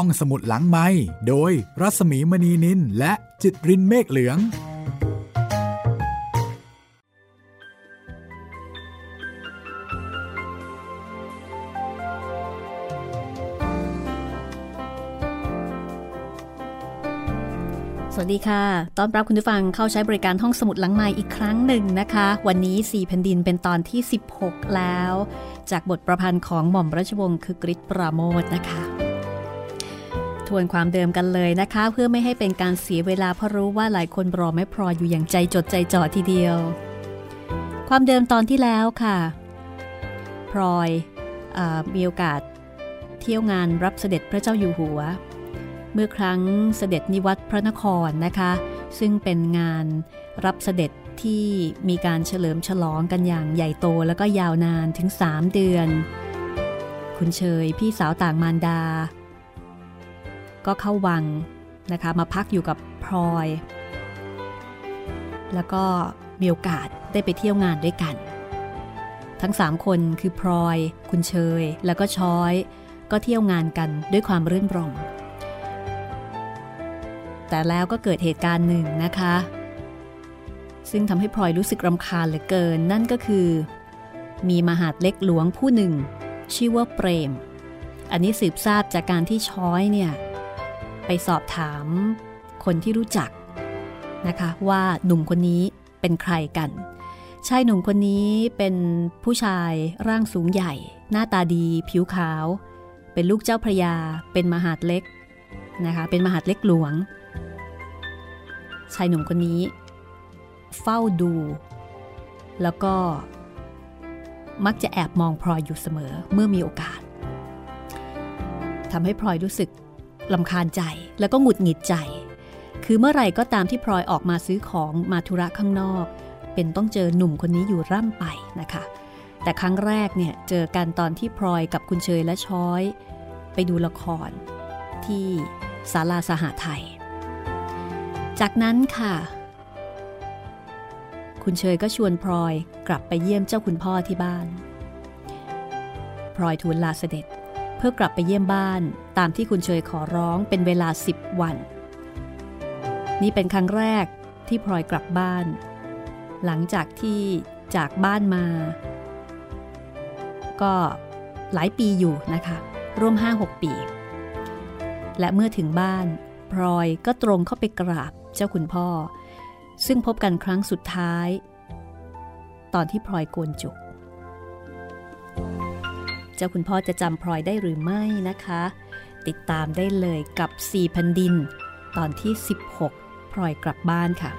ห้องสมุดหลังไม้โดยรัสมีมณีนินและจิตรินเมฆเหลือง สวัสดีค่ะ ตอนรับคุณผู้ฟังเข้าใช้บริการห้องสมุดหลังใหม่อีกครั้งหนึ่งนะคะ วันนี้4แผ่นดินเป็นตอนที่ 16 แล้ว จากบทประพันธ์ของหม่อมราชวงศ์คือกริชปราโมทนะคะ ทวนความเดิมกันเลยนะคะ เพื่อไม่ให้เป็นการเสียเวลาเพราะรู้ว่าหลายคนรอไม่พออยู่อย่างใจจดใจจ่อทีเดียว ความเดิมตอนที่แล้วค่ะพลอยอมีโอกาสเที่ยวงานรับเสด็จพระเจ้าอยู่หัว เมื่อครั้งเสด็จนิวัตพระนครนะคะ ซึ่งเป็นงานรับเสด็จที่มีการเฉลิมฉลองกันอย่างใหญ่โตแล้วก็ยาวนานถึง 3 เดือน คุณเชยพี่สาวต่างมารดา ก็เข้าวังนะคะมาพักอยู่กับพลอย แล้วก็มีโอกาสได้ไปเที่ยวงานด้วยกัน ทั้งสามคนคือพลอย คุณเชย แล้วก็ช้อย ก็เที่ยวงานกันด้วยความรื่นรมแต่แล้วก็เกิดเหตุการณ์หนึ่งนะคะ ซึ่งทำให้พลอยรู้สึกรำคาญเหลือเกิน นั่นก็คือ มีมหาดเล็กหลวงผู้หนึ่ง ชื่อว่าเปรม อันนี้สืบทราบจากการที่ช้อยเนี่ย ไปสอบถามคนที่รู้จักนะคะว่าหนุ่มคนนี้เป็นใครกันชายหนุ่มคนนี้เป็นผู้ชายร่างสูงใหญ่ หน้าตาดี ผิวขาว เป็นลูกเจ้าพระยา เป็นมหาดเล็กนะคะเป็นมหาดเล็กหลวง ชายหนุ่มคนนี้ เฝ้าดู แล้วก็มักจะแอบมองพลอยอยู่เสมอเมื่อมีโอกาสทำให้พลอยรู้สึก ลำคาญใจแล้วก็หงุดหงิดใจ คือเมื่อไหร่ก็ตามที่พลอยออกมาซื้อของมาธุระข้างนอก เป็นต้องเจอหนุ่มคนนี้อยู่ร่ำไปนะคะ แต่ครั้งแรกเนี่ยเจอกันตอนที่พลอยกับคุณเชยและช้อย ไปดูละคร ที่ศาลาสหไทย จากนั้นค่ะ คุณเชยก็ชวนพลอยกลับไปเยี่ยมเจ้าคุณพ่อที่บ้านพลอยทูลลาเสด็จ พื่อกลับไปเยี่ยมบ้านตามที่คุณเชยขอร้องเป็นเวลาสิบวัน นี่เป็นครั้งแรกที่พลอยกลับบ้าน หลังจากที่จากบ้านมา ก็หลายปีอยู่นะคะ ร่วมห้าหกปี และเมื่อถึงบ้านพลอยก็ตรงเข้าไปกราบเจ้าคุณพ่อ ซึ่งพบกันครั้งสุดท้าย ตอนที่พลอยโกนจุก เจ้าคุณพ่อจะจำพลอยได้หรือไม่นะคะ ติดตามได้เลยกับ4แผ่นดิน ตอนที่ 16 พลอยกลับบ้านค่ะ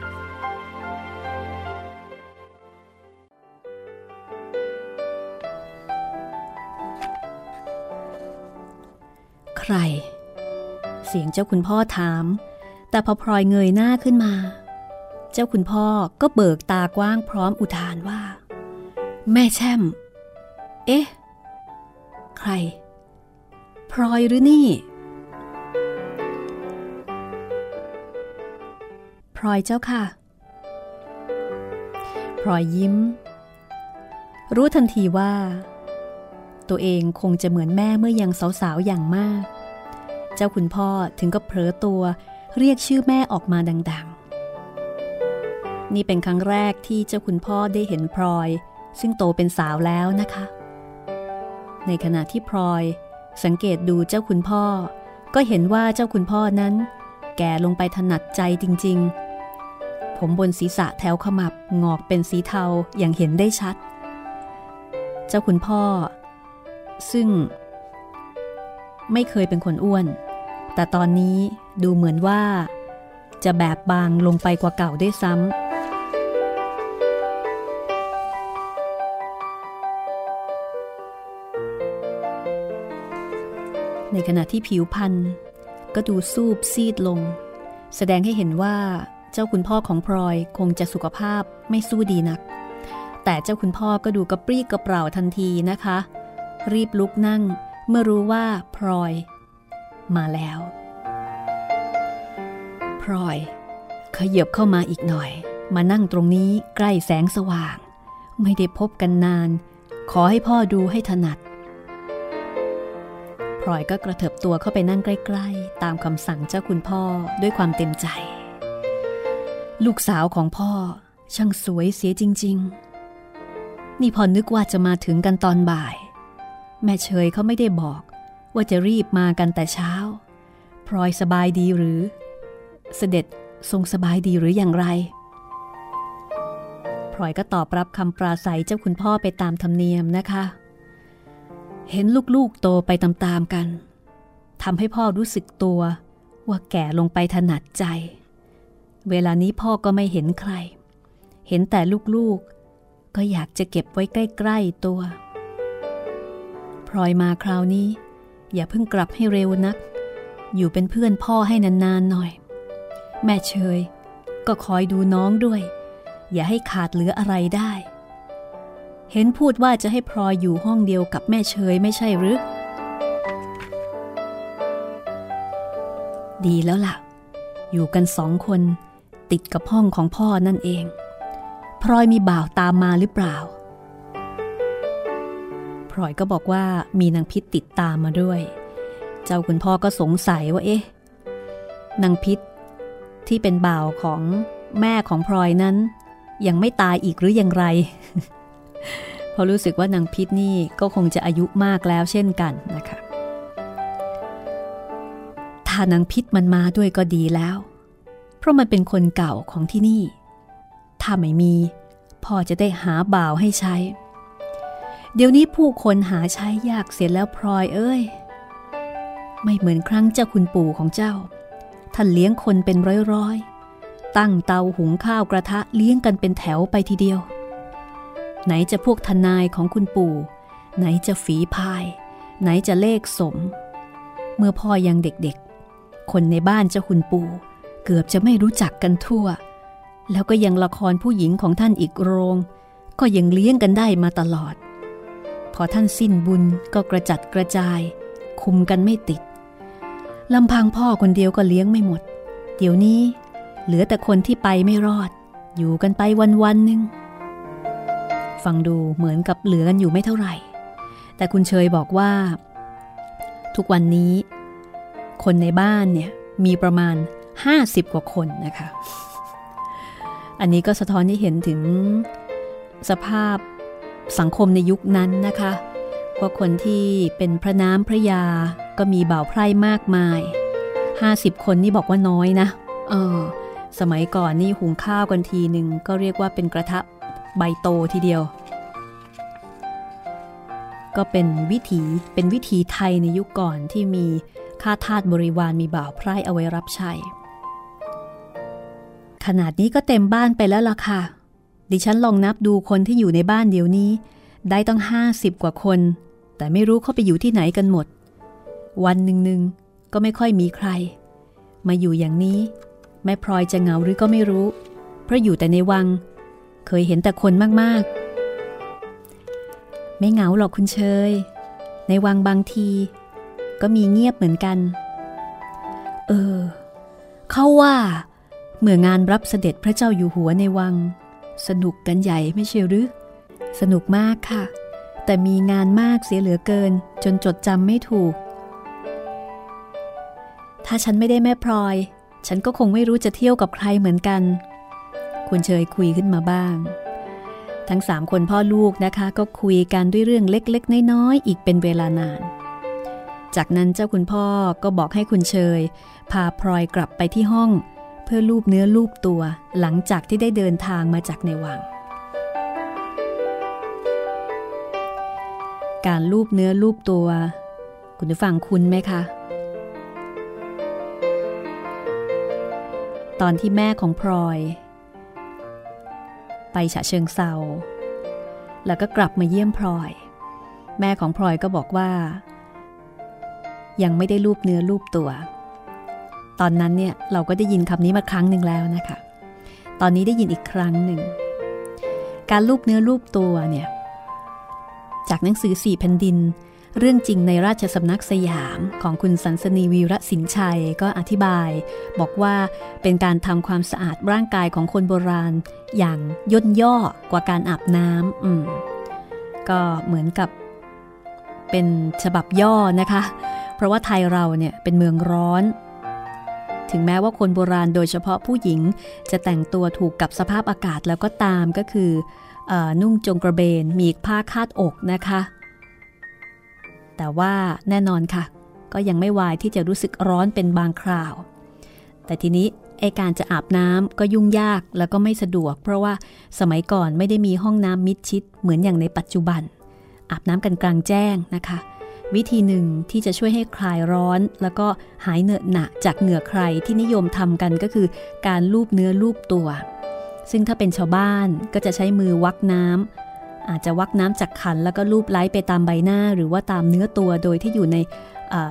ใคร เสียงเจ้าคุณพ่อถาม แต่พอพลอยเงยหน้าขึ้นมา เจ้าคุณพ่อก็เบิกตากว้างพร้อมอุทานว่า แม่แช่ม เอ๊ะ ใคร พลอยหรือนี่ พลอยเจ้าค่ะ พลอยยิ้ม รู้ทันทีว่า ตัวเองคงจะเหมือนแม่เมื่อยังสาวๆอย่างมาก เจ้าคุณพ่อถึงก็เผลอตัวเรียกชื่อแม่ออกมาดัง ๆ นี่เป็นครั้งแรกที่เจ้าคุณพ่อได้เห็นพลอย ซึ่งโตเป็นสาวแล้วนะคะ ในขณะที่พลอย สังเกตดูเจ้าคุณพ่อ ก็เห็นว่าเจ้าคุณพ่อนั้น แก่ลงไปถนัดใจจริง ๆ ผมบนศีรษะแถวขมับงอกเป็นสีเทาอย่างเห็นได้ชัด เจ้าคุณพ่อ ซึ่ง ไม่เคยเป็นคนอ้วน แต่ตอนนี้ดูเหมือนว่า จะแบบบางลงไปกว่าเก่าได้ซ้ำ ในขณะที่ผิวพรรณก็ดูซูบซีดลง แสดงให้เห็นว่าเจ้าคุณพ่อของพลอยคงจะสุขภาพไม่สู้ดีนัก แต่เจ้าคุณพ่อก็ดูกระปรี้กระเปร่าทันทีนะคะ รีบลุกนั่งเมื่อรู้ว่าพลอย มาแล้วพลอย ขยับเข้ามาอีกหน่อย มานั่งตรงนี้ใกล้แสงสว่าง ไม่ได้พบกันนาน ขอให้พ่อดูให้ถนัด ลอยก็กระเถิบตัวเข้าไปนั่งใกล้ ๆ ตามคำสั่งเจ้าคุณพ่อด้วยความเต็มใจ ลูกสาวของพ่อช่างสวยเสียจริง ๆ นี่พอนึกว่าจะมาถึงกันตอนบ่าย แม่เชยเขาไม่ได้บอก ว่าจะรีบมากันแต่เช้าพลอยสบายดีหรือ เสด็จทรงสบายดีหรืออย่างไรพลอยก็ตอบรับคำปราศัยเจ้าคุณพ่อไปตามธรรมเนียมนะคะ เห็นลูกๆโตไปตามๆกันทำให้พ่อรู้สึกตัวว่าแก่ลงไปถนัดใจ เวลานี้พ่อก็ไม่เห็นใคร เห็นแต่ลูกๆ ก็อยากจะเก็บไว้ใกล้ๆตัว พลอยมาคราวนี้ อย่าเพิ่งกลับให้เร็วนัก อยู่เป็นเพื่อนพ่อให้นานๆหน่อย แม่เชย ก็คอยดูน้องด้วย อย่าให้ขาดเหลืออะไรได้ เห็นพูดว่าจะให้พลอยอยู่ห้องเดียวกับแม่เชยไม่ใช่หรือ ดีแล้วล่ะ อยู่กันสองคน ติดกับห้องของพ่อนั่นเอง พลอยมีบ่าวตามมาหรือเปล่า พลอยก็บอกว่ามีนางพิษติดตามมาด้วย เจ้าคุณพ่อก็สงสัยว่าเอ๊ะนางพิษที่เป็นบ่าวของแม่ของพลอยนั้น ยังไม่ตายอีกหรืออย่างไร เพราะรู้สึกว่านางพิษนี่ก็คงจะอายุมากแล้วเช่นกันนะคะ ถ้านางพิษมันมาด้วยก็ดีแล้ว เพราะมันเป็นคนเก่าของที่นี่ ถ้าไม่มีพ่อจะได้หาบ่าวให้ใช้ เดี๋ยวนี้ผู้คนหาใช้ยากเสียแล้วพลอยเอ้ย ไม่เหมือนครั้งเจ้าคุณปู่ของเจ้า ท่านเลี้ยงคนเป็นร้อยๆตั้งเตาหุงข้าวกระทะเลี้ยงกันเป็นแถวไปทีเดียว ไหนจะพวกทนายของคุณปู่ ไหนจะฝีพาย ไหนจะเลขสม เมื่อพ่อยังเด็กๆ คนในบ้านเจ้าคุณปู่ เกือบจะไม่รู้จักกันทั่ว แล้วก็ยังละครผู้หญิงของท่านอีกโรง ก็ยังเลี้ยงกันได้มาตลอด พอท่านสิ้นบุญก็กระจัดกระจาย คุมกันไม่ติดลำพังพ่อคนเดียวก็เลี้ยงไม่หมด เดี๋ยวนี้ เหลือแต่คนที่ไปไม่รอด อยู่กันไปวันวันหนึ่ง ฟังดูเหมือนกับเหลือกันอยู่ไม่เท่าไหร่ แต่คุณเชยบอกว่า ทุกวันนี้ คนในบ้านเนี่ยมีประมาณ 50 กว่าคนนะคะ อันนี้ก็สะท้อนให้เห็นถึงสภาพสังคมในยุคนั้นนะคะว่าคนที่เป็นพระน้ำพระยาก็มีบ่าวไพร่มากมาย 50 คนนี่บอกว่าน้อยนะ เออ สมัยก่อนนี่หุงข้าวกันทีหนึ่งก็เรียกว่าเป็นกระทะ ใบโตทีเดียว ก็เป็นวิถีเป็นวิถีไทยในยุคก่อนที่มีข้าทาสบริวารมีบ่าวไพร่เอาไว้รับใช้ขนาดนี้ก็เต็มบ้านไปแล้วล่ะค่ะ ดิฉันลองนับดูคนที่อยู่ในบ้านเดี๋ยวนี้ ได้ต้องห้าสิบกว่าคน แต่ไม่รู้เขาไปอยู่ที่ไหนกันหมด วันหนึ่งๆก็ไม่ค่อยมีใคร มาอยู่อย่างนี้ แม่พลอยจะเหงาหรือก็ไม่รู้ เพราะอยู่แต่ในวัง เคยเห็นแต่คนมากๆ ไม่เหงาหรอกคุณเชย ในวังบางที ก็มีเงียบเหมือนกัน เออ เขาว่า เมื่องานรับเสด็จพระเจ้าอยู่หัวในวัง สนุกกันใหญ่ไม่เชียวหรือ สนุกมากค่ะ แต่มีงานมากเสียเหลือเกิน จนจดจำไม่ถูก ถ้าฉันไม่ได้แม่พลอย ฉันก็คงไม่รู้จะเที่ยวกับใครเหมือนกัน คุณเชยคุยขึ้นมาบ้าง ทั้งสามคนพ่อลูกนะคะ ก็คุยกันด้วยเรื่องเล็กๆ น้อยๆ อีกเป็นเวลานาน จากนั้นเจ้าคุณพ่อก็บอกให้คุณเชย พาพลอยกลับไปที่ห้อง เพื่อลูบเนื้อลูบตัวหลังจากที่ได้เดินทางมาจากในวัง การลูบเนื้อลูบตัว คุณผู้ฟังคุณไหมคะตอนที่แม่ของพลอย ไปฉะเชิงเซาแล้วก็กลับมาเยี่ยมพลอย แม่ของพลอยก็บอกว่า ยังไม่ได้รูปเนื้อรูปตัว ตอนนั้นเนี่ยเราก็ได้ยินคำนี้มาครั้งหนึ่งแล้วนะคะ ตอนนี้ได้ยินอีกครั้งหนึ่ง การรูปเนื้อรูปตัวเนี่ยจากหนังสือสี่แผ่นดิน เรื่องจริงในราชสำนักสยามของคุณสันสนีวีระสินชัยก็อธิบาย บอกว่าเป็นการทำความสะอาดร่างกายของคนโบราณ อย่างย่นย่อกว่าการอาบน้ำอืมก็เหมือนกับเป็นฉบับย่อนะคะ เพราะว่าไทยเราเนี่ยเป็นเมืองร้อน ถึงแม้ว่าคนโบราณโดยเฉพาะผู้หญิง จะแต่งตัวถูกกับสภาพอากาศแล้วก็ตามก็คืออนุ่งจงกระเบนมีผ้าคาดอกนะคะ แต่ว่าแน่นอนค่ะ ก็ยังไม่วายที่จะรู้สึกร้อนเป็นบางคราว แต่ทีนี้ไอการจะอาบน้ำก็ยุ่งยากแล้วก็ไม่สะดวก เพราะว่าสมัยก่อนไม่ได้มีห้องน้ำมิดชิดเหมือนอย่างในปัจจุบัน อาบน้ำกันกลางแจ้งนะคะ วิธีหนึ่งที่จะช่วยให้คลายร้อน แล้วก็หายเหนอะหนะจากเหงื่อใครที่นิยมทำกันก็คือ การลูบเนื้อลูบตัว ซึ่งถ้าเป็นชาวบ้านก็จะใช้มือวักน้ำ อาจจะวักน้ำจากขันแล้วก็ลูบไล้ไปตามใบหน้า หรือว่าตามเนื้อตัวโดยที่อยู่ใน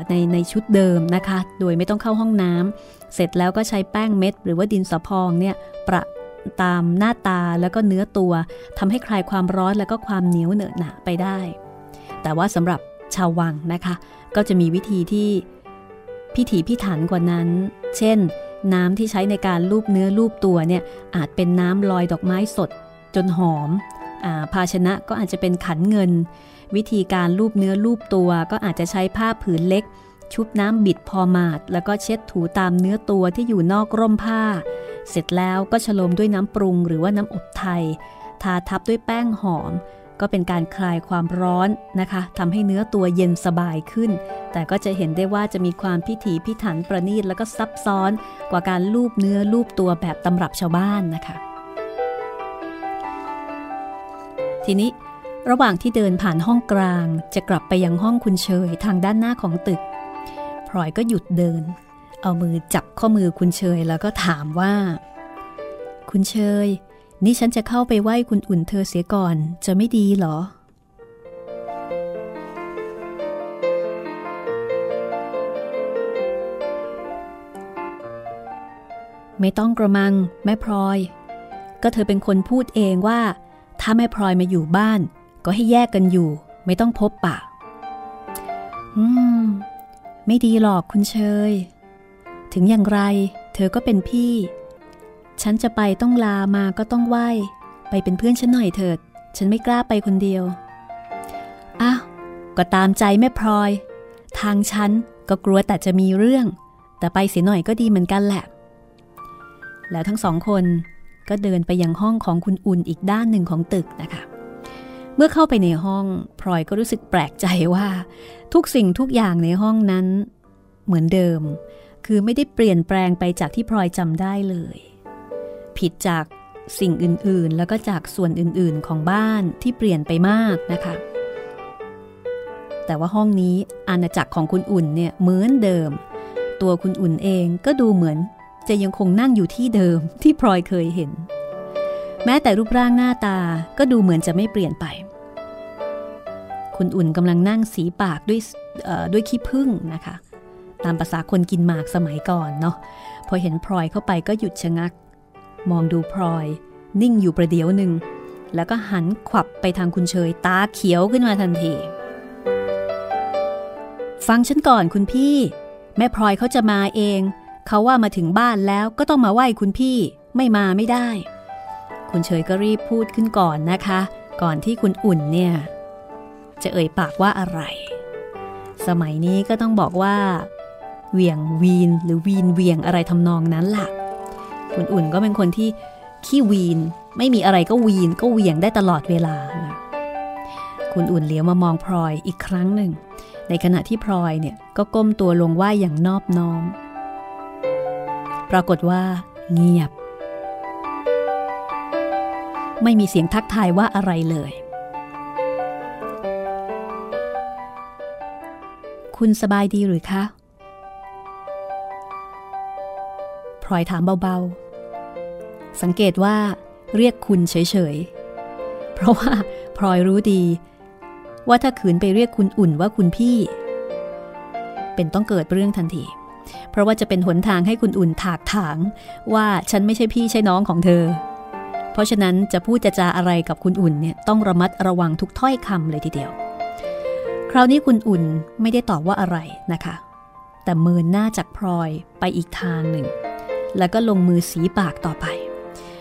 ในในชุดเดิมนะคะ โดยไม่ต้องเข้าห้องน้ำเสร็จแล้วก็ใช้แป้งเม็ด หรือว่าดินสอพองเนี่ยประตามหน้าตาแล้วก็เนื้อตัวทำให้คลายความร้อนแล้วก็ความเหนียวเหนอะหนะไปได้ แต่ว่าสำหรับชาววังนะคะ ก็จะมีวิธีที่พิถีพิถันกว่านั้น เช่น น้ำที่ใช้ในการลูบเนื้อลูบตัวเนี่ยอาจเป็นน้ำลอยดอกไม้สดจนหอม ภาชนะก็อาจจะเป็นขันเงิน วิธีการลูบเนื้อลูบตัว ก็อาจจะใช้ผ้าผืนเล็ก ชุบน้ำบิดพอมาด แล้วก็เช็ดถูตามเนื้อตัวที่อยู่นอกร่มผ้า เสร็จแล้วก็ฉโลมด้วยน้ำปรุงหรือว่าน้ำอบไทย ทาทับด้วยแป้งหอม ก็เป็นการคลายความร้อนนะคะทำให้เนื้อตัวเย็นสบายขึ้น แต่ก็จะเห็นได้ว่าจะมีความพิถีพิถันประณีตแล้วก็ซับซ้อน กว่าการลูบเนื้อลูบตัวแบบตำรับชาวบ้านนะคะ ทีนี้ระหว่างที่เดินผ่านห้องกลางจะกลับไปยังห้องคุณเชยทางด้านหน้าของตึกพลอยก็หยุดเดิน เอามือจับข้อมือคุณเชยแล้วก็ถามว่า คุณเชย นี่ฉันจะเข้าไปไหว้คุณอุ่นเธอเสียก่อนจะไม่ดีหรอ ไม่ต้องกระมัง แม่พลอย ก็เธอเป็นคนพูดเองว่า ถ้าแม่พลอยมาอยู่บ้าน ก็ให้แยกกันอยู่ ไม่ต้องพบปะ อืม ไม่ดีหรอกคุณเชย ถึงอย่างไร เธอก็เป็นพี่ ฉันจะไปต้องลามาก็ต้องไหวไปเป็นเพื่อนฉันหน่อยเถิด ฉันไม่กล้าไปคนเดียว อ้าว ก็ตามใจแม่พลอย ทางฉันก็กลัวแต่จะมีเรื่อง แต่ไปเสียหน่อยก็ดีเหมือนกันแหละ แล้วทั้งสองคน ก็เดินไปยังห้องของคุณอุ่นอีกด้านหนึ่งของตึกนะคะ เมื่อเข้าไปในห้องพลอยก็รู้สึกแปลกใจว่า ทุกสิ่งทุกอย่างในห้องนั้น เหมือนเดิม คือไม่ได้เปลี่ยนแปลงไปจากที่พลอยจำได้เลย ผิดจากสิ่งอื่นๆ แล้วก็จากส่วนอื่นๆของบ้านที่เปลี่ยนไปมากนะคะ แต่ว่าห้องนี้อาณาจักรของคุณอุ่นเนี่ยเหมือนเดิม ตัวคุณอุ่นเองก็ดูเหมือน จะยังคงนั่งอยู่ที่เดิมที่พลอยเคยเห็น แม้แต่รูปร่างหน้าตาก็ดูเหมือนจะไม่เปลี่ยนไป คุณอุ่นกำลังนั่งสีปากด้วยด้วยขี้ผึ้งนะคะ ตามภาษาคนกินหมากสมัยก่อนเนาะพอเห็นพลอยเข้าไปก็หยุดชะงัก มองดูพลอย นิ่งอยู่ประเดี๋ยวหนึ่งแล้วก็หันขวับไปทางคุณเชยตาเขียวขึ้นมาทันที ฟังฉันก่อนคุณพี่ แม่พลอยเขาจะมาเอง เขาว่ามาถึงบ้านแล้วก็ต้องมาไหว้คุณพี่ไม่มาไม่ได้ คุณเฉยก็รีบพูดขึ้นก่อนนะคะ ก่อนที่คุณอุ่นเนี่ย จะเอ่ยปากว่าอะไร สมัยนี้ก็ต้องบอกว่า เวียงวีนหรือวีนเวียงอะไรทำนองนั้นล่ะ คุณอุ่นก็เป็นคนที่ขี้วีน ไม่มีอะไรก็วีนก็เวียงได้ตลอดเวลา คุณอุ่นเหลียวมามองพลอยอีกครั้งหนึ่ง ในขณะที่พลอยเนี่ยก็ก้มตัวลงไหวอย่างนอบน้อม ปรากฏว่า เงียบ ไม่มีเสียงทักทายว่าอะไรเลย คุณสบายดีหรือคะพลอยถามเบาๆ สังเกตว่า เรียกคุณเฉยๆ เพราะว่าพลอยรู้ดี ว่าถ้าขืนไปเรียกคุณอุ่นว่าคุณพี่ เป็นต้องเกิดเรื่องทันที เพราะว่าจะเป็นหนทางให้คุณอุ่นถากถาง ว่าฉันไม่ใช่พี่ใช่น้องของเธอ เพราะฉะนั้นจะพูดจะจาอะไรกับคุณอุ่นเนี่ยต้องระมัดระวังทุกถ้อยคำเลยทีเดียว คราวนี้คุณอุ่นไม่ได้ตอบว่าอะไรนะคะ แต่เมินหน้าจากพลอยไปอีกทางหนึ่ง แล้วก็ลงมือสีปากต่อไป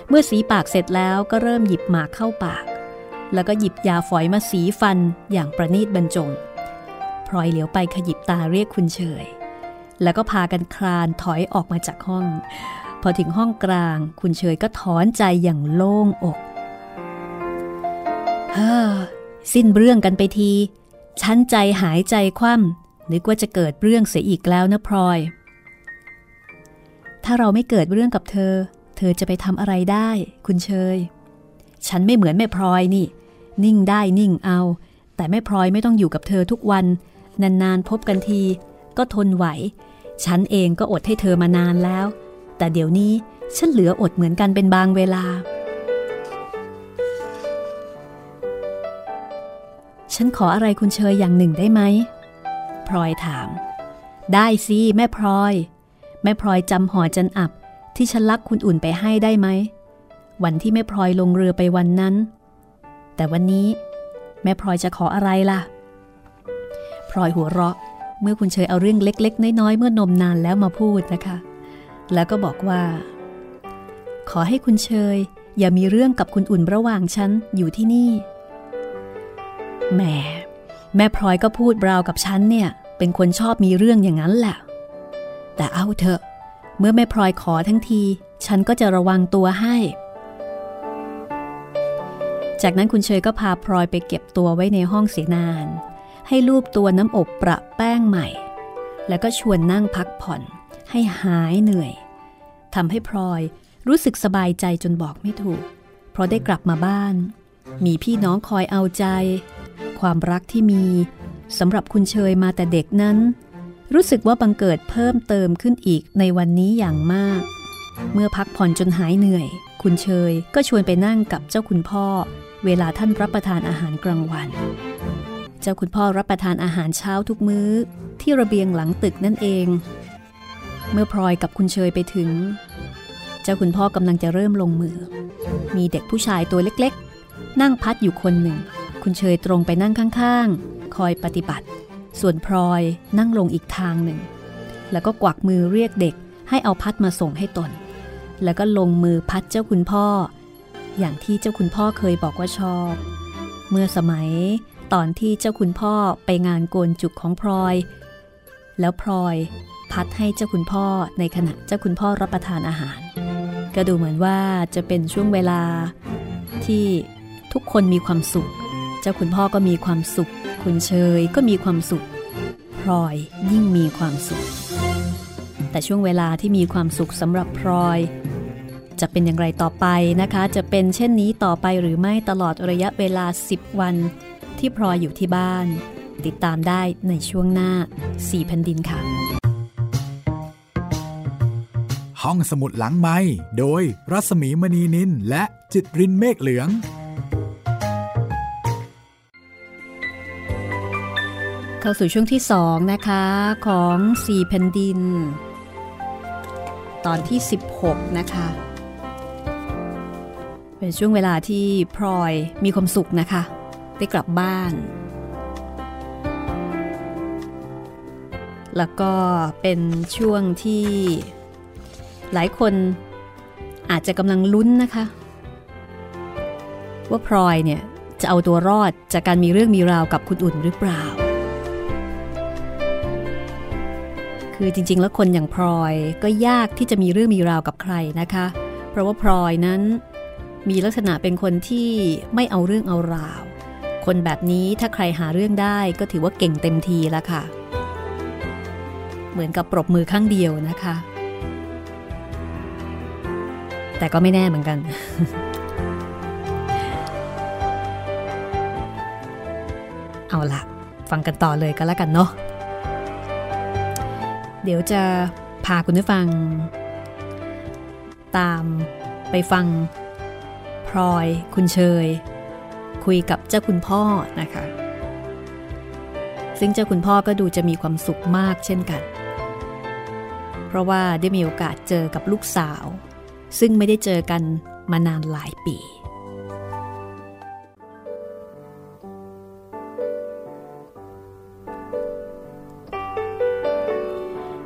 เมื่อสีปากเสร็จแล้วก็เริ่มหยิบหมากเข้าปาก แล้วก็หยิบยาฝอยมาสีฟันอย่างประณีตบรรจงพลอยเหลียวไปขยิบตาเรียกคุณเฉย แล้วก็พากันคลานถอยออกมาจากห้อง พอถึงห้องกลาง คุณเฉยก็ถอนใจอย่างโล่งอกเฮ้อสิ้นเรื่องกันไปที ฉันใจหายใจคว่ำนึกว่าจะเกิดเรื่องเสียอีกแล้วนะพลอย ถ้าเราไม่เกิดเรื่องกับเธอ เธอจะไปทำอะไรได้ คุณเชย ฉันไม่เหมือนแม่พลอยนี่ นิ่งได้นิ่งเอา แต่แม่พลอยไม่ต้องอยู่กับเธอทุกวัน นานๆพบกันที ก็ทนไหว ฉันเองก็อดให้เธอมานานแล้ว แต่เดี๋ยวนี้ฉันเหลืออดเหมือนกันเป็นบางเวลา ฉันขออะไรคุณเชยอย่างหนึ่งได้ไหมพลอยถาม ได้สิแม่พลอย แม่พลอยจำห่อจันอับที่ฉันลักคุณอุ่นไปให้ได้ไหม วันที่แม่พลอยลงเรือไปวันนั้น แต่วันนี้ แม่พลอยจะขออะไรล่ะ พลอยหัวเราะ เมื่อคุณเชยเอาเรื่องเล็ก ๆ น้อย ๆ เมื่อนมนานแล้วมาพูดนะคะ แล้วก็บอกว่า ขอให้คุณเชย อย่ามีเรื่องกับคุณอุ่นระหว่างฉันอยู่ที่นี่แม่แม่พลอยก็พูดราวกับฉันเนี่ย เป็นคนชอบมีเรื่องอย่างนั้นแหละ แต่เอาเถอะ เมื่อแม่พลอยขอทั้งที ฉันก็จะระวังตัวให้ จากนั้นคุณเชยก็พาพลอยไปเก็บตัวไว้ในห้องเสียนาน ให้ลูบตัวน้ำอบประแป้งใหม่ แล้วก็ชวนนั่งพักผ่อน ให้หายเหนื่อยทำให้พลอยรู้สึกสบายใจจนบอกไม่ถูก เพราะได้กลับมาบ้าน มีพี่น้องคอยเอาใจ ความรักที่มีสำหรับคุณเชยมาแต่เด็กนั้น รู้สึกว่าบังเกิดเพิ่มเติมขึ้นอีกในวันนี้อย่างมาก เมื่อพักผ่อนจนหายเหนื่อย คุณเชยก็ชวนไปนั่งกับเจ้าคุณพ่อ เวลาท่านรับประทานอาหารกลางวัน เจ้าคุณพ่อรับประทานอาหารเช้าทุกมื้อ ที่ระเบียงหลังตึกนั่นเอง เมื่อพลอยกับคุณเชยไปถึง เจ้าคุณพ่อกำลังจะเริ่มลงมือ มีเด็กผู้ชายตัวเล็กๆ นั่งพัดอยู่คนหนึ่ง คุณเชยตรงไปนั่งข้างๆ คอยปฏิบัติ ส่วนพลอยนั่งลงอีกทางหนึ่ง แล้วก็กวักมือเรียกเด็กให้เอาพัดมาส่งให้ตน แล้วก็ลงมือพัดเจ้าคุณพ่อ อย่างที่เจ้าคุณพ่อเคยบอกว่าชอบ เมื่อสมัย ตอนที่เจ้าคุณพ่อไปงานโกนจุกของพลอย แล้วพลอยพัดให้เจ้าคุณพ่อในขณะเจ้าคุณพ่อรับประทานอาหาร ก็ดูเหมือนว่าจะเป็นช่วงเวลาที่ทุกคนมีความสุข เจ้าคุณพ่อก็มีความสุข คุณเชยก็มีความสุขพลอยยิ่งมีความสุข แต่ช่วงเวลาที่มีความสุขสำหรับพลอย จะเป็นอย่างไรต่อไปนะคะ จะเป็นเช่นนี้ต่อไปหรือไม่ตลอดระยะเวลา 10 วัน ที่พลอยอยู่ที่บ้าน ติดตามได้ในช่วงหน้าสี่แผ่นดินค่ะ ห้องสมุดหลังไม้โดยรัศมีมณีนินและจิตรินเมฆเหลืองเข้าสู่ช่วงที่สองนะคะของสี่แผ่นดิน ตอนที่ 16 นะคะ เป็นช่วงเวลาที่พลอยมีความสุขนะคะ ได้กลับบ้าน แล้วก็เป็นช่วงที่หลายคนอาจจะกำลังลุ้นนะคะ ว่าพลอยเนี่ยจะเอาตัวรอดจากการมีเรื่องมีราวกับคุณอุ่นหรือเปล่า คือจริง ๆ แล้วคนอย่างพลอยก็ยากที่จะมีเรื่องมีราวกับใครนะคะ เพราะว่าพลอยนั้นมีลักษณะเป็นคนที่ไม่เอาเรื่องเอาราว คนแบบนี้ถ้าใครหาเรื่องได้ก็ถือว่าเก่งเต็มทีแล้วค่ะ เหมือนกับปรบมือข้างเดียวนะคะ แต่ก็ไม่แน่เหมือนกัน เอาละฟังกันต่อเลยกันแล้วกันเนาะเดี๋ยวจะพาคุณผู้ฟัง ตามไปฟังพลอยคุณเชย คุยกับเจ้าคุณพ่อนะคะ ซึ่งเจ้าคุณพ่อก็ดูจะมีความสุขมากเช่นกัน เพราะว่าได้มีโอกาสเจอกับลูกสาว ซึ่งไม่ได้เจอกันมานานหลายปี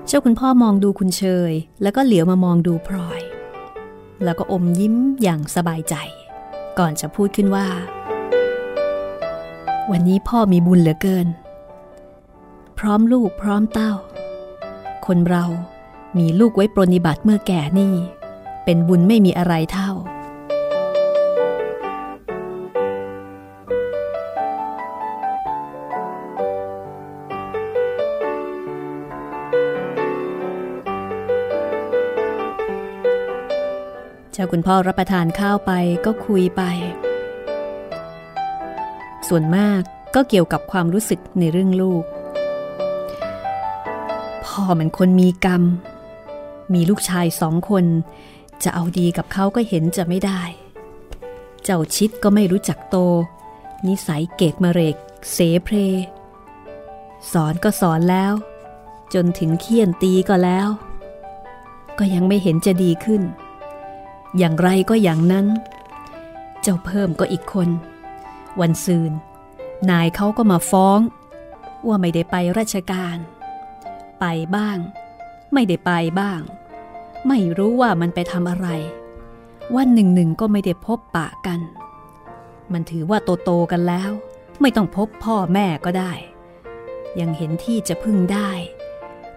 เจ้าคุณพ่อมองดูคุณเชย แล้วก็เหลียวมามองดูพลอย แล้วก็อมยิ้มอย่างสบายใจ ก่อนจะพูดขึ้นว่า วันนี้พ่อมีบุญเหลือเกิน พร้อมลูกพร้อมเต้า คนเรามีลูกไว้ปรนิบัติเมื่อแก่นี่ เป็นบุญไม่มีอะไรเท่า เจ้าคุณพ่อรับประทานข้าวไปก็คุยไป ส่วนมากก็เกี่ยวกับความรู้สึกในเรื่องลูก พ่อมันคนมีกรรม มีลูกชายสองคน จะเอาดีกับเขาก็เห็นจะไม่ได้ เจ้าชิดก็ไม่รู้จักโต นิสัยเกกมะเรก เสเพร สอนก็สอนแล้ว จนถึงเคี่ยนตีก็แล้ว ก็ยังไม่เห็นจะดีขึ้น อย่างไรก็อย่างนั้น เจ้าเพิ่มก็อีกคน วันซืน นายเขาก็มาฟ้อง ว่าไม่ได้ไปราชการ ไปบ้าง ไม่ได้ไปบ้าง ไม่รู้ว่ามันไปทำอะไร วันหนึ่งหนึ่งก็ไม่ได้พบปะกัน มันถือว่าโตโตกันแล้ว ไม่ต้องพบพ่อแม่ก็ได้ ยังเห็นที่จะพึ่งได้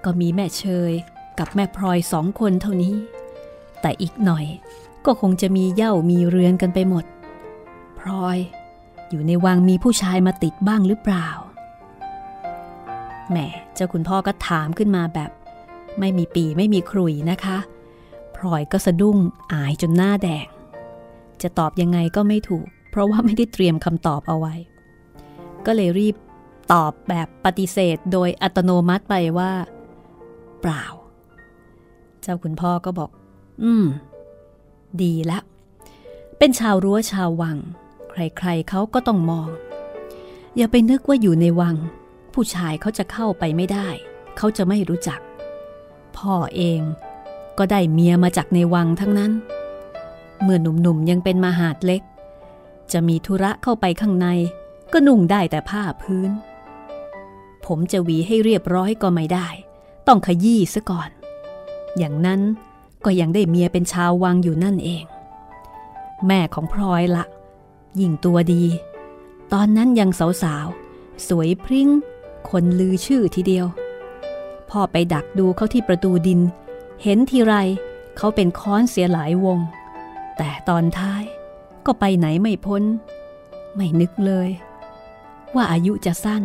ก็มีแม่เชยกับแม่พลอยสองคนเท่านี้ แต่อีกหน่อยก็คงจะมีเย่ามีเรือนกันไปหมด พลอย อยู่ในวังมีผู้ชายมาติดบ้างหรือเปล่า แหมเจ้าคุณพ่อก็ถามขึ้นมาแบบ ไม่มีปีไม่มีครุยนะคะพลอยก็สะดุ้งอายจนหน้าแดง จะตอบยังไงก็ไม่ถูก เพราะว่าไม่ได้เตรียมคำตอบเอาไว้ ก็เลยรีบตอบแบบปฏิเสธโดยอัตโนมัติไปว่า เปล่า เจ้าคุณพ่อก็บอก อืม ดีแล้วเป็นชาวรั้วชาววัง ใครๆเขาก็ต้องมอง อย่าไปนึกว่าอยู่ในวัง ผู้ชายเขาจะเข้าไปไม่ได้ เขาจะไม่รู้จัก พ่อเองก็ได้เมียมาจากในวังทั้งนั้น เมื่อหนุ่มๆยังเป็นมหาดเล็ก จะมีธุระเข้าไปข้างใน ก็นุ่งได้แต่ผ้าพื้น ผมจะหวีให้เรียบร้อยก็ไม่ได้ ต้องขยี้ซะก่อน อย่างนั้นก็ยังได้เมียเป็นชาววังอยู่นั่นเอง แม่ของพลอยละ ยิ่งตัวดี ตอนนั้นยังสาวๆ สวยพริ้ง คนลือชื่อทีเดียว พ่อไปดักดูเขาที่ประตูดิน เห็นทีไรเขาเป็นค้อนเสียหลายวง แต่ตอนท้ายก็ไปไหนไม่พ้น ไม่นึกเลย ว่าอายุจะสั้น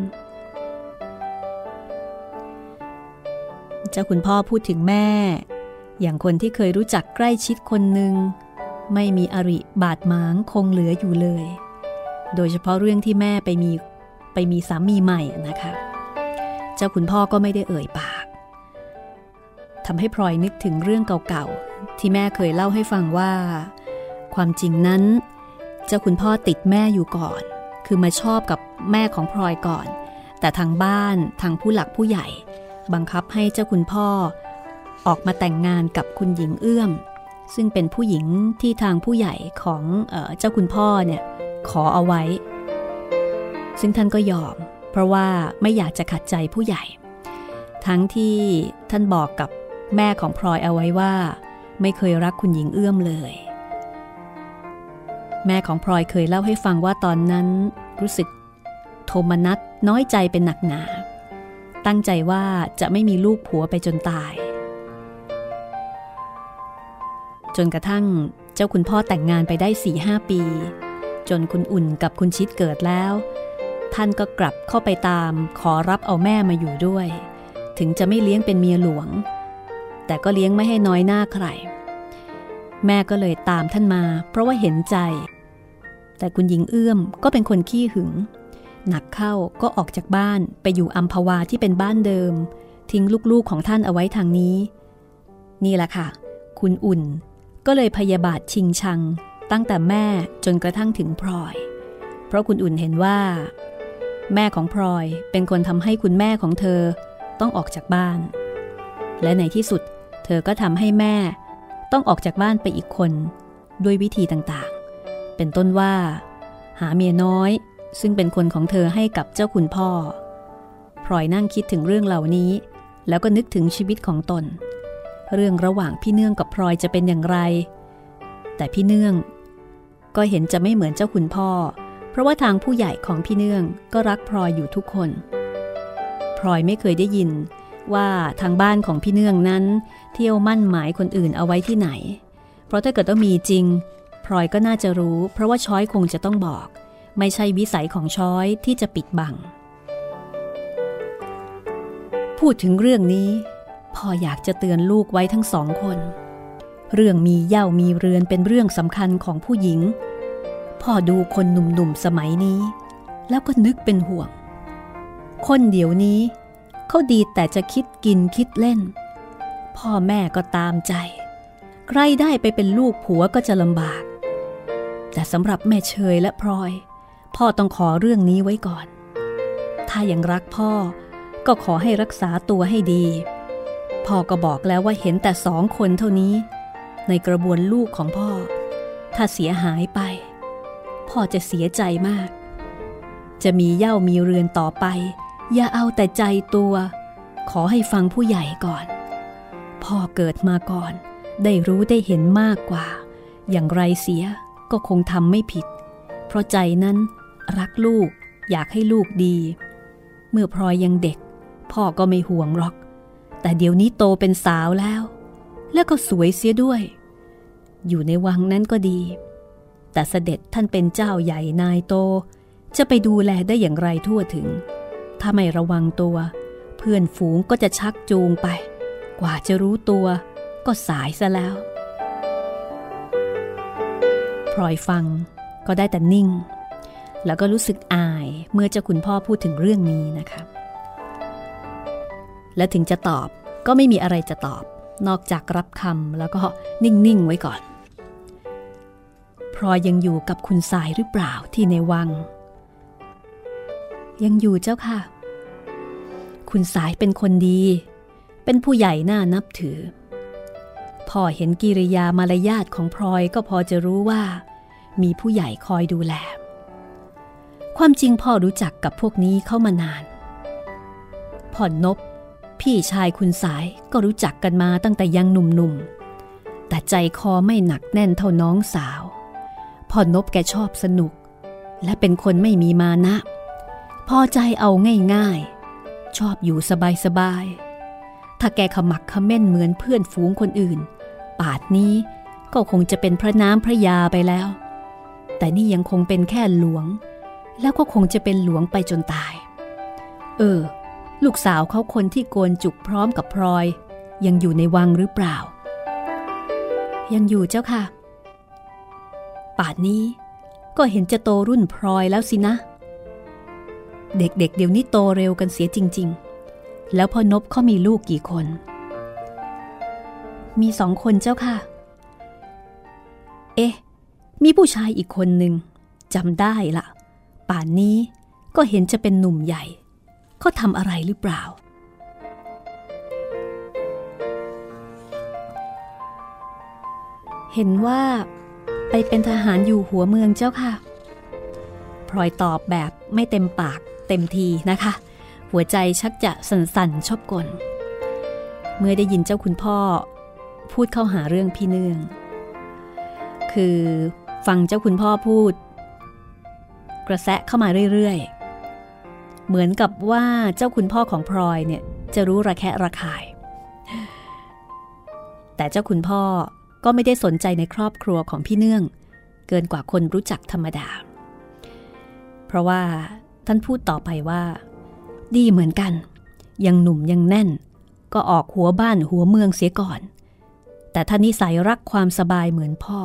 เจ้าคุณพ่อพูดถึงแม่ อย่างคนที่เคยรู้จักใกล้ชิดคนหนึ่ง ไม่มีอริบาดหมางคงเหลืออยู่เลย โดยเฉพาะเรื่องที่แม่ไปมีไปมีสามีใหม่นะคะ เจ้าคุณพ่อก็ไม่ได้เอ่ยปากทำให้พลอยนึกถึงเรื่องเก่าๆ ที่แม่เคยเล่าให้ฟังว่า ความจริงนั้น เจ้าคุณพ่อติดแม่อยู่ก่อน คือมาชอบกับแม่ของพลอยก่อน แต่ทางบ้านทางผู้หลักผู้ใหญ่ บังคับให้เจ้าคุณพ่อ ออกมาแต่งงานกับคุณหญิงเอื้อม ซึ่งเป็นผู้หญิงที่ทางผู้ใหญ่ของเออเจ้าคุณพ่อเนี่ยขอเอาไว้ ซึ่งท่านก็ยอม เพราะว่าไม่อยากจะขัดใจผู้ใหญ่ ทั้งที่ท่านบอกกับแม่ของพลอยเอาไว้ว่า ไม่เคยรักคุณหญิงเอื้อมเลย แม่ของพลอยเคยเล่าให้ฟังว่าตอนนั้นรู้สึกโทมนัสน้อยใจเป็นหนักหนา ตั้งใจว่าจะไม่มีลูกผัวไปจนตาย จนกระทั่งเจ้าคุณพ่อแต่งงานไปได้สี่ห้าปี จนคุณอุ่นกับคุณชิดเกิดแล้ว ท่านก็กลับเข้าไปตามขอรับเอาแม่มาอยู่ด้วย ถึงจะไม่เลี้ยงเป็นเมียหลวง แต่ก็เลี้ยงไม่ให้น้อยหน้าใคร แม่ก็เลยตามท่านมาเพราะว่าเห็นใจ แต่คุณหญิงเอื้อมก็เป็นคนขี้หึง หนักเข้าก็ออกจากบ้านไปอยู่อัมพวาที่เป็นบ้านเดิม ทิ้งลูกๆของท่านเอาไว้ทางนี้ นี่แหละค่ะ คุณอุ่น ก็เลยพยาบาทชิงชัง ตั้งแต่แม่จนกระทั่งถึงพลอย เพราะคุณอุ่นเห็นว่า แม่ของพลอยเป็นคนทำให้คุณแม่ของเธอต้องออกจากบ้าน และในที่สุด เธอก็ทำให้แม่ต้องออกจากบ้านไปอีกคน ด้วยวิธีต่างๆ เป็นต้นว่า หาเมียน้อย ซึ่งเป็นคนของเธอให้กับเจ้าคุณพ่อพลอยนั่งคิดถึงเรื่องเหล่านี้ แล้วก็นึกถึงชีวิตของตน เรื่องระหว่างพี่เนื่องกับพลอยจะเป็นอย่างไร แต่พี่เนื่อง ก็เห็นจะไม่เหมือนเจ้าคุณพ่อ เพราะว่าทางผู้ใหญ่ของพี่เนื่องก็รักพลอยอยู่ทุกคนพพลอยไม่เคยได้ยินว่าทางบ้านของพี่เนื่องนั้น เที่ยวมั่นหมายคนอื่นเอาไว้ที่ไหน เพราะถ้าเกิดต้องมีจริงพลอยก็น่าจะรู้ เพราะว่าช้อยคงจะต้องบอก ไม่ใช่วิสัยของช้อยที่จะปิดบัง พูดถึงเรื่องนี้ พ่ออยากจะเตือนลูกไว้ทั้งสองคน เรื่องมีเย่ามีเรือนเป็นเรื่องสำคัญของผู้หญิง พ่อดูคนหนุ่มๆสมัยนี้ แล้วก็นึกเป็นห่วง คนเดี๋ยวนี้ เขาดีแต่จะคิดกินคิดเล่น พ่อแม่ก็ตามใจ ใครได้ไปเป็นลูกผัวก็จะลำบาก แต่สำหรับแม่เชยและพลอย พ่อต้องขอเรื่องนี้ไว้ก่อน ถ้ายังรักพ่อก็ขอให้รักษาตัวให้ดี พ่อก็บอกแล้วว่าเห็นแต่สองคนเท่านี้ ในกระบวนลูกของพ่อ ถ้าเสียหายไป พ่อจะเสียใจมาก จะมีเย่ามีเรือนต่อไป อย่าเอาแต่ใจตัว ขอให้ฟังผู้ใหญ่ก่อน พ่อเกิดมาก่อน ได้รู้ได้เห็นมากกว่า อย่างไรเสียก็คงทำไม่ผิด เพราะใจนั้นรักลูกอยากให้ลูกดี เมื่อพลอยยังเด็ก พ่อก็ไม่ห่วงหรอก แต่เดี๋ยวนี้โตเป็นสาวแล้ว แล้วก็สวยเสียด้วย อยู่ในวังนั้นก็ดี แต่เสด็จท่านเป็นเจ้าใหญ่นายโต จะไปดูแลได้อย่างไรทั่วถึง ถ้าไม่ระวังตัว เพื่อนฝูงก็จะชักจูงไป กว่าจะรู้ตัว ก็สายซะแล้วพลอยฟังก็ได้แต่นิ่ง แล้วก็รู้สึกอายเมื่อเจ้าคุณพ่อพูดถึงเรื่องนี้นะคะ และถึงจะตอบก็ไม่มีอะไรจะตอบ นอกจากรับคำแล้วก็นิ่ง ๆ ไว้ก่อนพลอยยังอยู่กับคุณสายหรือเปล่าที่ในวัง ยังอยู่เจ้าค่ะ คุณสายเป็นคนดี เป็นผู้ใหญ่น่านับถือ พ่อเห็นกิริยามารยาทของพลอยก็พอจะรู้ว่า มีผู้ใหญ่คอยดูแล ความจริงพ่อรู้จักกับพวกนี้เข้ามานาน พ่อนบ พี่ชายคุณสายก็รู้จักกันมาตั้งแต่ยังหนุ่มๆ แต่ใจคอไม่หนักแน่นเท่าน้องสาว พ่อนบแกชอบสนุก และเป็นคนไม่มีมานะ พอใจเอาง่ายๆ ชอบอยู่สบายๆ ถ้าแกขมักขม้นเหมือนเพื่อนฝูงคนอื่น ป่าดนี้ก็คงจะเป็นพระน้ำพระยาไปแล้ว แต่นี่ยังคงเป็นแค่หลวง แล้วก็คงจะเป็นหลวงไปจนตาย เออ ลูกสาวเขาคนที่โกนจุกพร้อมกับพลอย ยังอยู่ในวังหรือเปล่า ยังอยู่เจ้าค่ะ ป่านนี้ก็เห็นจะโตรุ่นพลอยแล้วสินะ เด็กๆเเดี๋ยวนี้โตเร็วกันเสียจริง ๆ แล้วพ่อนบเขามีลูกกี่คน มีสองคนเจ้าค่ะ เอ๊ะ มีผู้ชายอีกคนหนึ่งจำได้ละป่านนี้ก็เห็นจะเป็นหนุ่มใหญ่ เขาทำอะไรหรือเปล่า เห็นว่าไปเป็นทหารอยู่หัวเมืองเจ้าค่ะพลอยตอบแบบไม่เต็มปากเต็มทีนะคะ หัวใจชักจะสั่นๆชอบกล เมื่อได้ยินเจ้าคุณพ่อ พูดเข้าหาเรื่องพี่เนื่อง คือฟังเจ้าคุณพ่อพูด กระแสะเข้ามาเรื่อยๆ เหมือนกับว่าเจ้าคุณพ่อของพลอยเนี่ยจะรู้ระแคะระคาย แต่เจ้าคุณพ่อก็ไม่ได้สนใจในครอบครัวของพี่เนื่อง เกินกว่าคนรู้จักธรรมดา เพราะว่าท่านพูดต่อไปว่า ดีเหมือนกัน ยังหนุ่มยังแน่น ก็ออกหัวบ้านหัวเมืองเสียก่อน แต่ท่านนิสัยรักความสบายเหมือนพ่อ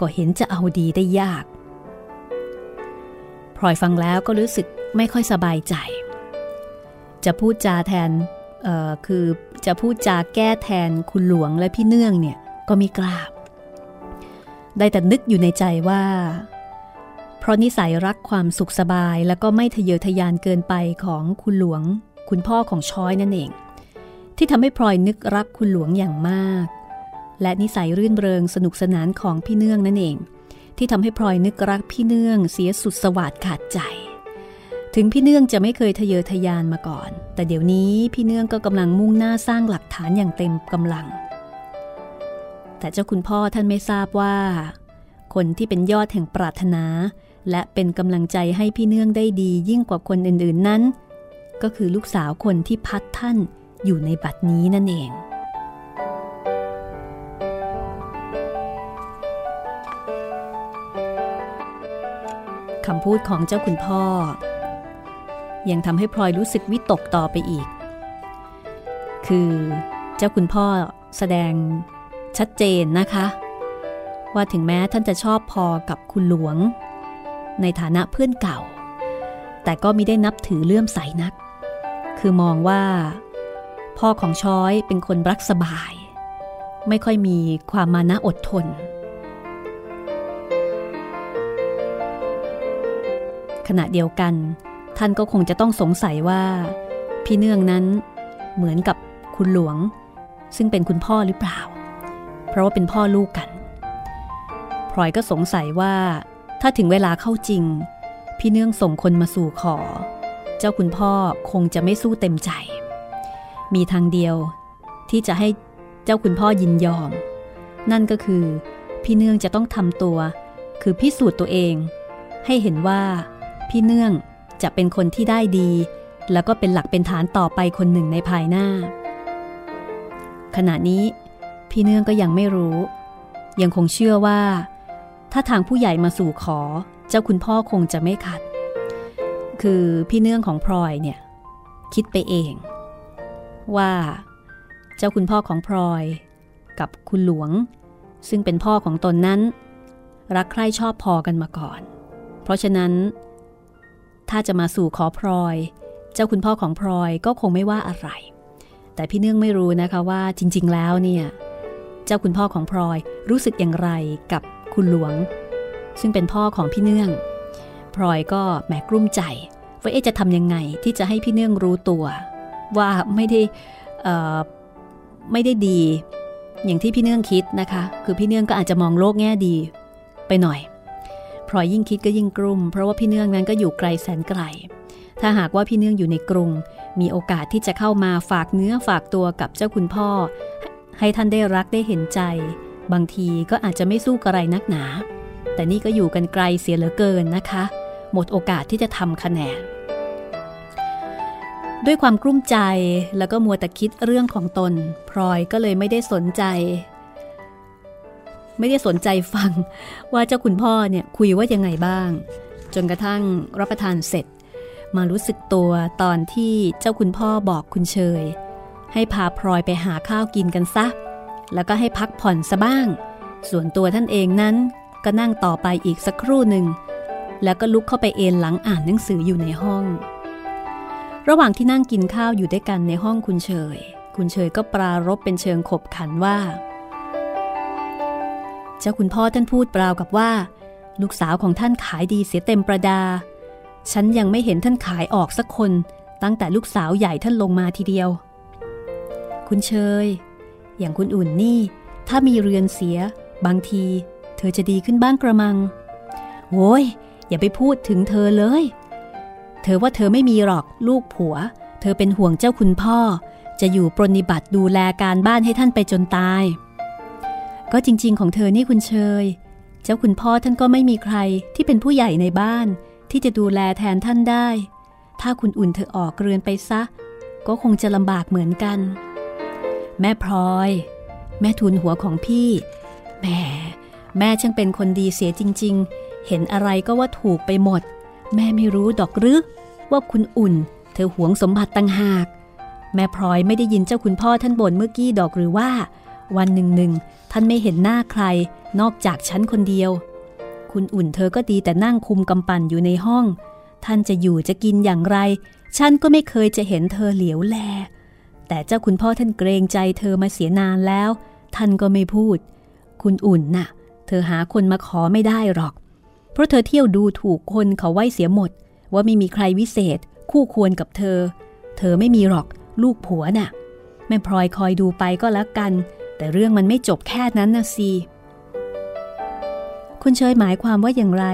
ก็เห็นจะเอาดีได้ยากพลอยฟังแล้วก็รู้สึก ไม่ค่อยสบายใจ จะพูดจาแทนคือจะพูดจาแก้แทนคุณหลวงและพี่เนื่องเนี่ยก็ไม่กล้าได้แต่นึกอยู่ในใจว่า เพราะนิสัยรักความสุขสบายแล้วก็ไม่ทะเยอทะยานเกินไปของคุณหลวง คุณพ่อของช้อยนั่นเอง ที่ทำให้พลอยนึกรักคุณหลวงอย่างมาก และนิสัยรื่นเริงสนุกสนานของพี่เนื่องนั่นเอง ที่ทำให้พลอยนึกรักพี่เนื่องเสียสุดสวัสดขาดใจ ถึงพี่เนื่องจะไม่เคยทะเยอทะยานมาก่อน แต่เดี๋ยวนี้พี่เนื่องก็กำลังมุ่งหน้าสร้างหลักฐานอย่างเต็มกำลัง แต่เจ้าคุณพ่อท่านไม่ทราบว่า คนที่เป็นยอดแห่งปรารถนา และเป็นกำลังใจให้พี่เนื่องได้ดียิ่งกว่าคนอื่นๆนั้น ก็คือลูกสาวคนที่พัดท่านอยู่ในบัดนี้นั่นเองคำพูดของเจ้าคุณพ่อ ยังทำให้พลอยรู้สึกวิตกต่อไปอีก คือเจ้าคุณพ่อแสดงชัดเจนนะคะ ว่าถึงแม้ท่านจะชอบพอกับคุณหลวง ในฐานะเพื่อนเก่า แต่ก็มิได้นับถือเลื่อมใสนัก คือมองว่า พ่อของช้อยเป็นคนรักสบาย ไม่ค่อยมีความมานะอดทนขณะเดียวกัน ท่านก็คงจะต้องสงสัยว่า พี่เนื่องนั้นเหมือนกับคุณหลวง ซึ่งเป็นคุณพ่อหรือเปล่า เพราะว่าเป็นพ่อลูกกันพลอยก็สงสัยว่า ถ้าถึงเวลาเข้าจริง พี่เนื่องส่งคนมาสู่ขอ เจ้าคุณพ่อคงจะไม่สู้เต็มใจ มีทางเดียวที่จะให้เจ้าคุณพ่อยินยอม นั่นก็คือ พี่เนื่องจะต้องทำตัว คือพิสูจน์ตัวเอง ให้เห็นว่าพี่เนื่อง จะเป็นคนที่ได้ดี แล้วก็เป็นหลักเป็นฐานต่อไปคนหนึ่งในภายหน้า ขณะนี้พี่เนื่องก็ยังไม่รู้ ยังคงเชื่อว่า ถ้าทางผู้ใหญ่มาสู่ขอ เจ้าคุณพ่อคงจะไม่ขัด คือพี่เนื่องของพลอยเนี่ย คิดไปเอง ว่าเจ้าคุณพ่อของพลอย กับคุณหลวง ซึ่งเป็นพ่อของตนนั้น รักใคร่ชอบพอกันมาก่อน เพราะฉะนั้น ถ้าจะมาสู่ขอพลอย เจ้าคุณพ่อของพลอยก็คงไม่ว่าอะไร แต่พี่เนื่องไม่รู้นะคะว่าจริง ๆ แล้วเนี่ย เจ้าคุณพ่อของพลอยรู้สึกอย่างไรกับคุณหลวง ซึ่งเป็นพ่อของพี่เนื่องพลอยก็แหมกลุ้มใจว่าเอ๊จะทำยังไงที่จะให้พี่เนื่องรู้ตัว ว่าไม่ได้ไม่ได้ดี อย่างที่พี่เนื่องคิดนะคะ คือพี่เนื่องก็อาจจะมองโลกแง่ดี ไปหน่อย พลอยยิ่งคิดก็ยิ่งกลุ่มเพราะว่าพี่เนื่องนั้นก็อยู่ไกลแสนไกล ถ้าหากว่าพี่เนื่องอยู่ในกรุง มีโอกาสที่จะเข้ามาฝากเนื้อฝากตัวกับเจ้าคุณพ่อ ให้ท่านได้รักได้เห็นใจ บางทีก็อาจจะไม่สู้กระไรนักหนา แต่นี่ก็อยู่กันไกลเสียเหลือเกินนะคะ หมดโอกาสที่จะทำคะแนนด้วยความกลุ้มใจแล้วก็มัวแต่คิดเรื่องของตน พลอยก็เลยไม่ได้สนใจ ไม่ได้สนใจฟังว่าเจ้าคุณพ่อเนี่ยคุยว่ายังไงบ้าง จนกระทั่งรับประทานเสร็จ มารู้สึกตัวตอนที่เจ้าคุณพ่อบอกคุณเชย ให้พาพลอยไปหาข้าวกินกันซะ แล้วก็ให้พักผ่อนซะบ้าง ส่วนตัวท่านเองนั้นก็นั่งต่อไปอีกสักครู่หนึ่ง แล้วก็ลุกเข้าไปเอนหลังอ่านหนังสืออยู่ในห้อง ระหว่างที่นั่งกินข้าวอยู่ด้วยกันในห้องคุณเฉยคุณเฉยก็ปรารบเป็นเชิงขบขันว่า เจ้าคุณพ่อท่านพูดเปล่ากับว่า ลูกสาวของท่านขายดีเสียเต็มประดา ฉันยังไม่เห็นท่านขายออกสักคน ตั้งแต่ลูกสาวใหญ่ท่านลงมาทีเดียว คุณเชย อย่างคุณอุ่นนี่ ถ้ามีเรือนเสีย บางที เธอจะดีขึ้นบ้างกระมังโว้ยอย่าไปพูดถึงเธอเลย เธอว่าเธอไม่มีหรอกลูกผัว เธอเป็นห่วงเจ้าคุณพ่อ จะอยู่ปรนิบัติดูแลการบ้านให้ท่านไปจนตาย ก็จริง ๆ ของเธอนี่คุณเชย เจ้าคุณพ่อท่านก็ไม่มีใครที่เป็นผู้ใหญ่ในบ้าน ที่จะดูแลแทนท่านได้ ถ้าคุณอุ่นเธอออกเรือนไปซะ ก็คงจะลำบากเหมือนกัน แม่พลอย แม่ทุนหัวของพี่แม่แม่ช่างเป็นคนดีเสียจริง ๆ เห็นอะไรก็ว่าถูกไปหมด แม่ไม่รู้ดอกหรือว่าคุณอุ่น เธอหวงสมบัติตั้งหาก แม่พลอยไม่ได้ยินเจ้าคุณพ่อท่านบ่นเมื่อกี้ดอกหรือว่า วันหนึ่งหนึ่งท่านไม่เห็นหน้าใครนอกจากฉันคนเดียว คุณอุ่นเธอก็ดีแต่นั่งคุมกำปั่นอยู่ในห้อง ท่านจะอยู่จะกินอย่างไร ฉันก็ไม่เคยจะเห็นเธอเหลียวแล แต่เจ้าคุณพ่อท่านเกรงใจเธอมาเสียนานแล้ว ท่านก็ไม่พูด คุณอุ่นน่ะ เธอหาคนมาขอไม่ได้หรอก เพราะเธอเที่ยวดูถูกคนเขาไว้เสียหมด ว่าไม่มีใครวิเศษ คู่ควรกับเธอ เธอไม่มีหรอก ลูกผัวน่ะแม่พลอยคอยดูไปก็แล้วกัน แต่เรื่องมันไม่จบแค่นั้นนะสิคุณเชยหมายความว่าอย่างไร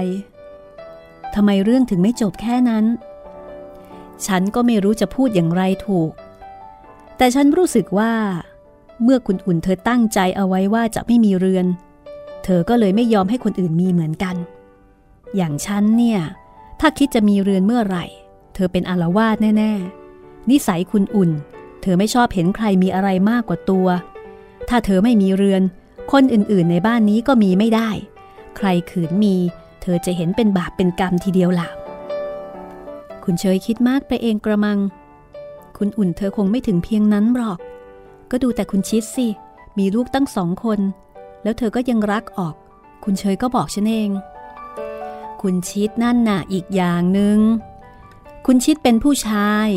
ทำไมเรื่องถึงไม่จบแค่นั้น ฉันก็ไม่รู้จะพูดอย่างไรถูก แต่ฉันรู้สึกว่า เมื่อคุณอุ่นเธอตั้งใจเอาไว้ว่าจะไม่มีเรือน เธอก็เลยไม่ยอมให้คนอื่นมีเหมือนกัน อย่างฉันเนี่ย ถ้าคิดจะมีเรือนเมื่อไหร่ เธอเป็นอารวาสแน่ ๆ นิสัยคุณอุ่น เธอไม่ชอบเห็นใครมีอะไรมากกว่าตัว ถ้าเธอไม่มีเรือน คนอื่นๆในบ้านนี้ก็มีไม่ได้ ใครขืนมี เธอจะเห็นเป็นบาปเป็นกรรมทีเดียวล่ะคุณเชยคิดมากไปเองกระมัง คุณอุ่นเธอคงไม่ถึงเพียงนั้นหรอก ก็ดูแต่คุณชิดสิ มีลูกตั้งสองคน แล้วเธอก็ยังรักออก คุณเชยก็บอกฉันเอง คุณชิดนั่นน่ะอีกอย่างหนึง่ง คุณชิดเป็นผู้ชาย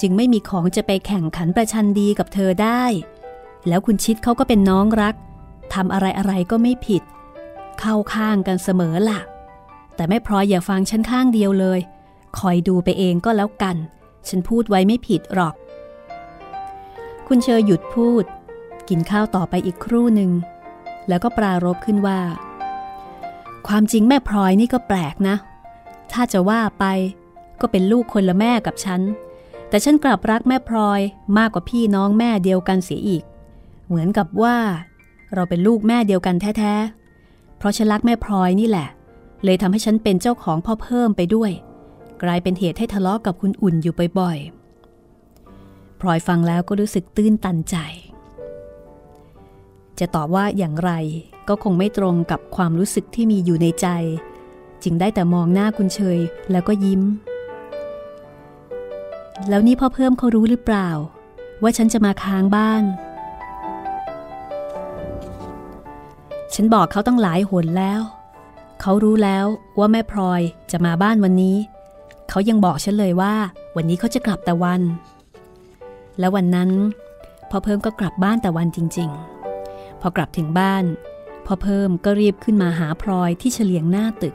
จึงไม่มีของจะไปแข่งขันประชันดีกับเธอได้ แล้วคุณชิดเขาก็เป็นน้องรักทำอะไรอะไรก็ไม่ผิด เข้าข้างกันเสมอล่ะ แต่ไม่พลอยอย่าฟังฉันข้างเดียวเลย คอยดูไปเองก็แล้วกัน ฉันพูดไว้ไม่ผิดหรอก คุณเชยหยุดพูด กินข้าวต่อไปอีกครู่หนึ่ง แล้วก็ปรารบขึ้นว่า ความจริงแม่พลอยนี่ก็แปลกนะ ถ้าจะว่าไปก็เป็นลูกคนละแม่กับฉัน แต่ฉันกลับรักแม่พลอยมากกว่าพี่น้องแม่เดียวกันเสียอีก เหมือนกับว่า เราเป็นลูกแม่เดียวกันแท้ๆ เพราะฉันรักแม่พลอยนี่แหละ เลยทำให้ฉันเป็นเจ้าของพ่อเพิ่มไปด้วย กลายเป็นเหตุให้ทะเลาะกกับคุณอุ่นอยู่บ่อยๆพลอยฟังแล้วก็รู้สึกตื้นตันใจ จะตอบว่าอย่างไรก็คงไม่ตรงกับความรู้สึกที่มีอยู่ในใจ จึงได้แต่มองหน้าคุณเชยแล้วก็ยิ้ม แล้วนี่พ่อเพิ่มเขารู้หรือเปล่า ว่าฉันจะมาค้างบ้าน ฉันบอกเขาตั้งหลายหนแล้ว เขารู้แล้วว่าแม่พลอยจะมาบ้านวันนี้ เขายังบอกฉันเลยว่า วันนี้เขาจะกลับแต่วัน แล้ววันนั้นพ่อเพิ่มก็กลับบ้านแต่วันจริง ๆ พอกลับถึงบ้านพ่อเพิ่มก็รีบขึ้นมาหาพลอยที่เฉลียงหน้าตึก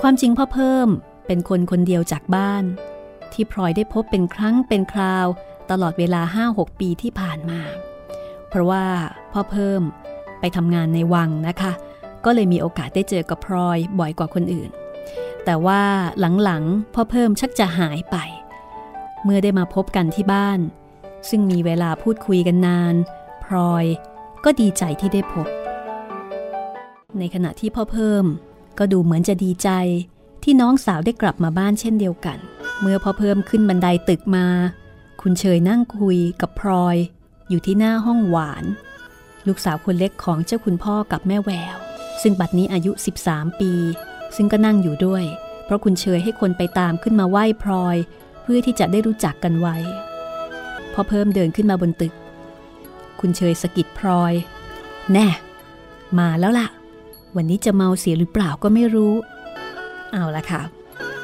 ความจริงพ่อเพิ่มเป็นคนคนเดียวจากบ้าน ที่พลอยได้พบเป็นครั้งเป็นคราว ตลอดเวลา5-6ปีที่ผ่านมา เพราะว่าพ่อเพิ่มไปทำงานในวังนะคะ ก็เลยมีโอกาสได้เจอกับพลอยบ่อยกว่าคนอื่น แต่ว่าหลังๆพ่อเพิ่มชักจะหายไป เมื่อได้มาพบกันที่บ้าน ซึ่งมีเวลาพูดคุยกันนานพลอยก็ดีใจที่ได้พบ ในขณะที่พ่อเพิ่ม ก็ดูเหมือนจะดีใจที่น้องสาวได้กลับมาบ้านเช่นเดียวกัน เมื่อพ่อเพิ่มขึ้นบันไดตึกมา คุณเชยนั่งคุยกับพลอย อยู่ที่หน้าห้องหวาน ลูกสาวคนเล็กของเจ้าคุณพ่อกับแม่แวว ซึ่งบัดนี้อายุ 13 ปี ซึ่งก็นั่งอยู่ด้วย เพราะคุณเชยให้คนไปตามขึ้นมาไหว้พลอย เพื่อที่จะได้รู้จักกันไว้ พอเพิ่มเดินขึ้นมาบนตึก คุณเชยสกิดพลอย แน่ มาแล้วล่ะ วันนี้จะเมาเสียหรือเปล่าก็ไม่รู้ เอาละค่ะ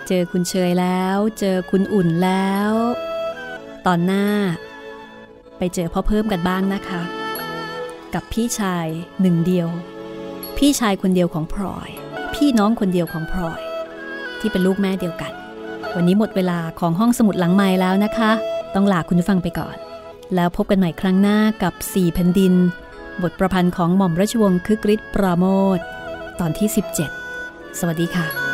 เจอคุณเชยแล้ว เจอคุณอุ่นแล้ว ตอนหน้า ไปเจอพ่อเพิ่มกันบ้างนะคะ กับพี่ชายหนึ่งเดียว พี่ชายคนเดียวของพลอย พี่น้องคนเดียวของพลอย ที่เป็นลูกแม่เดียวกัน วันนี้หมดเวลาของห้องสมุดหลังไม้แล้วนะคะ ต้องลาคุณผู้ฟังไปก่อน แล้วพบกันใหม่ครั้งหน้ากับ4แผ่นดิน บทประพันธ์ของหม่อมราชวงศ์คึกฤทธิ์ปราโมทตอนที่ 17 สวัสดีค่ะ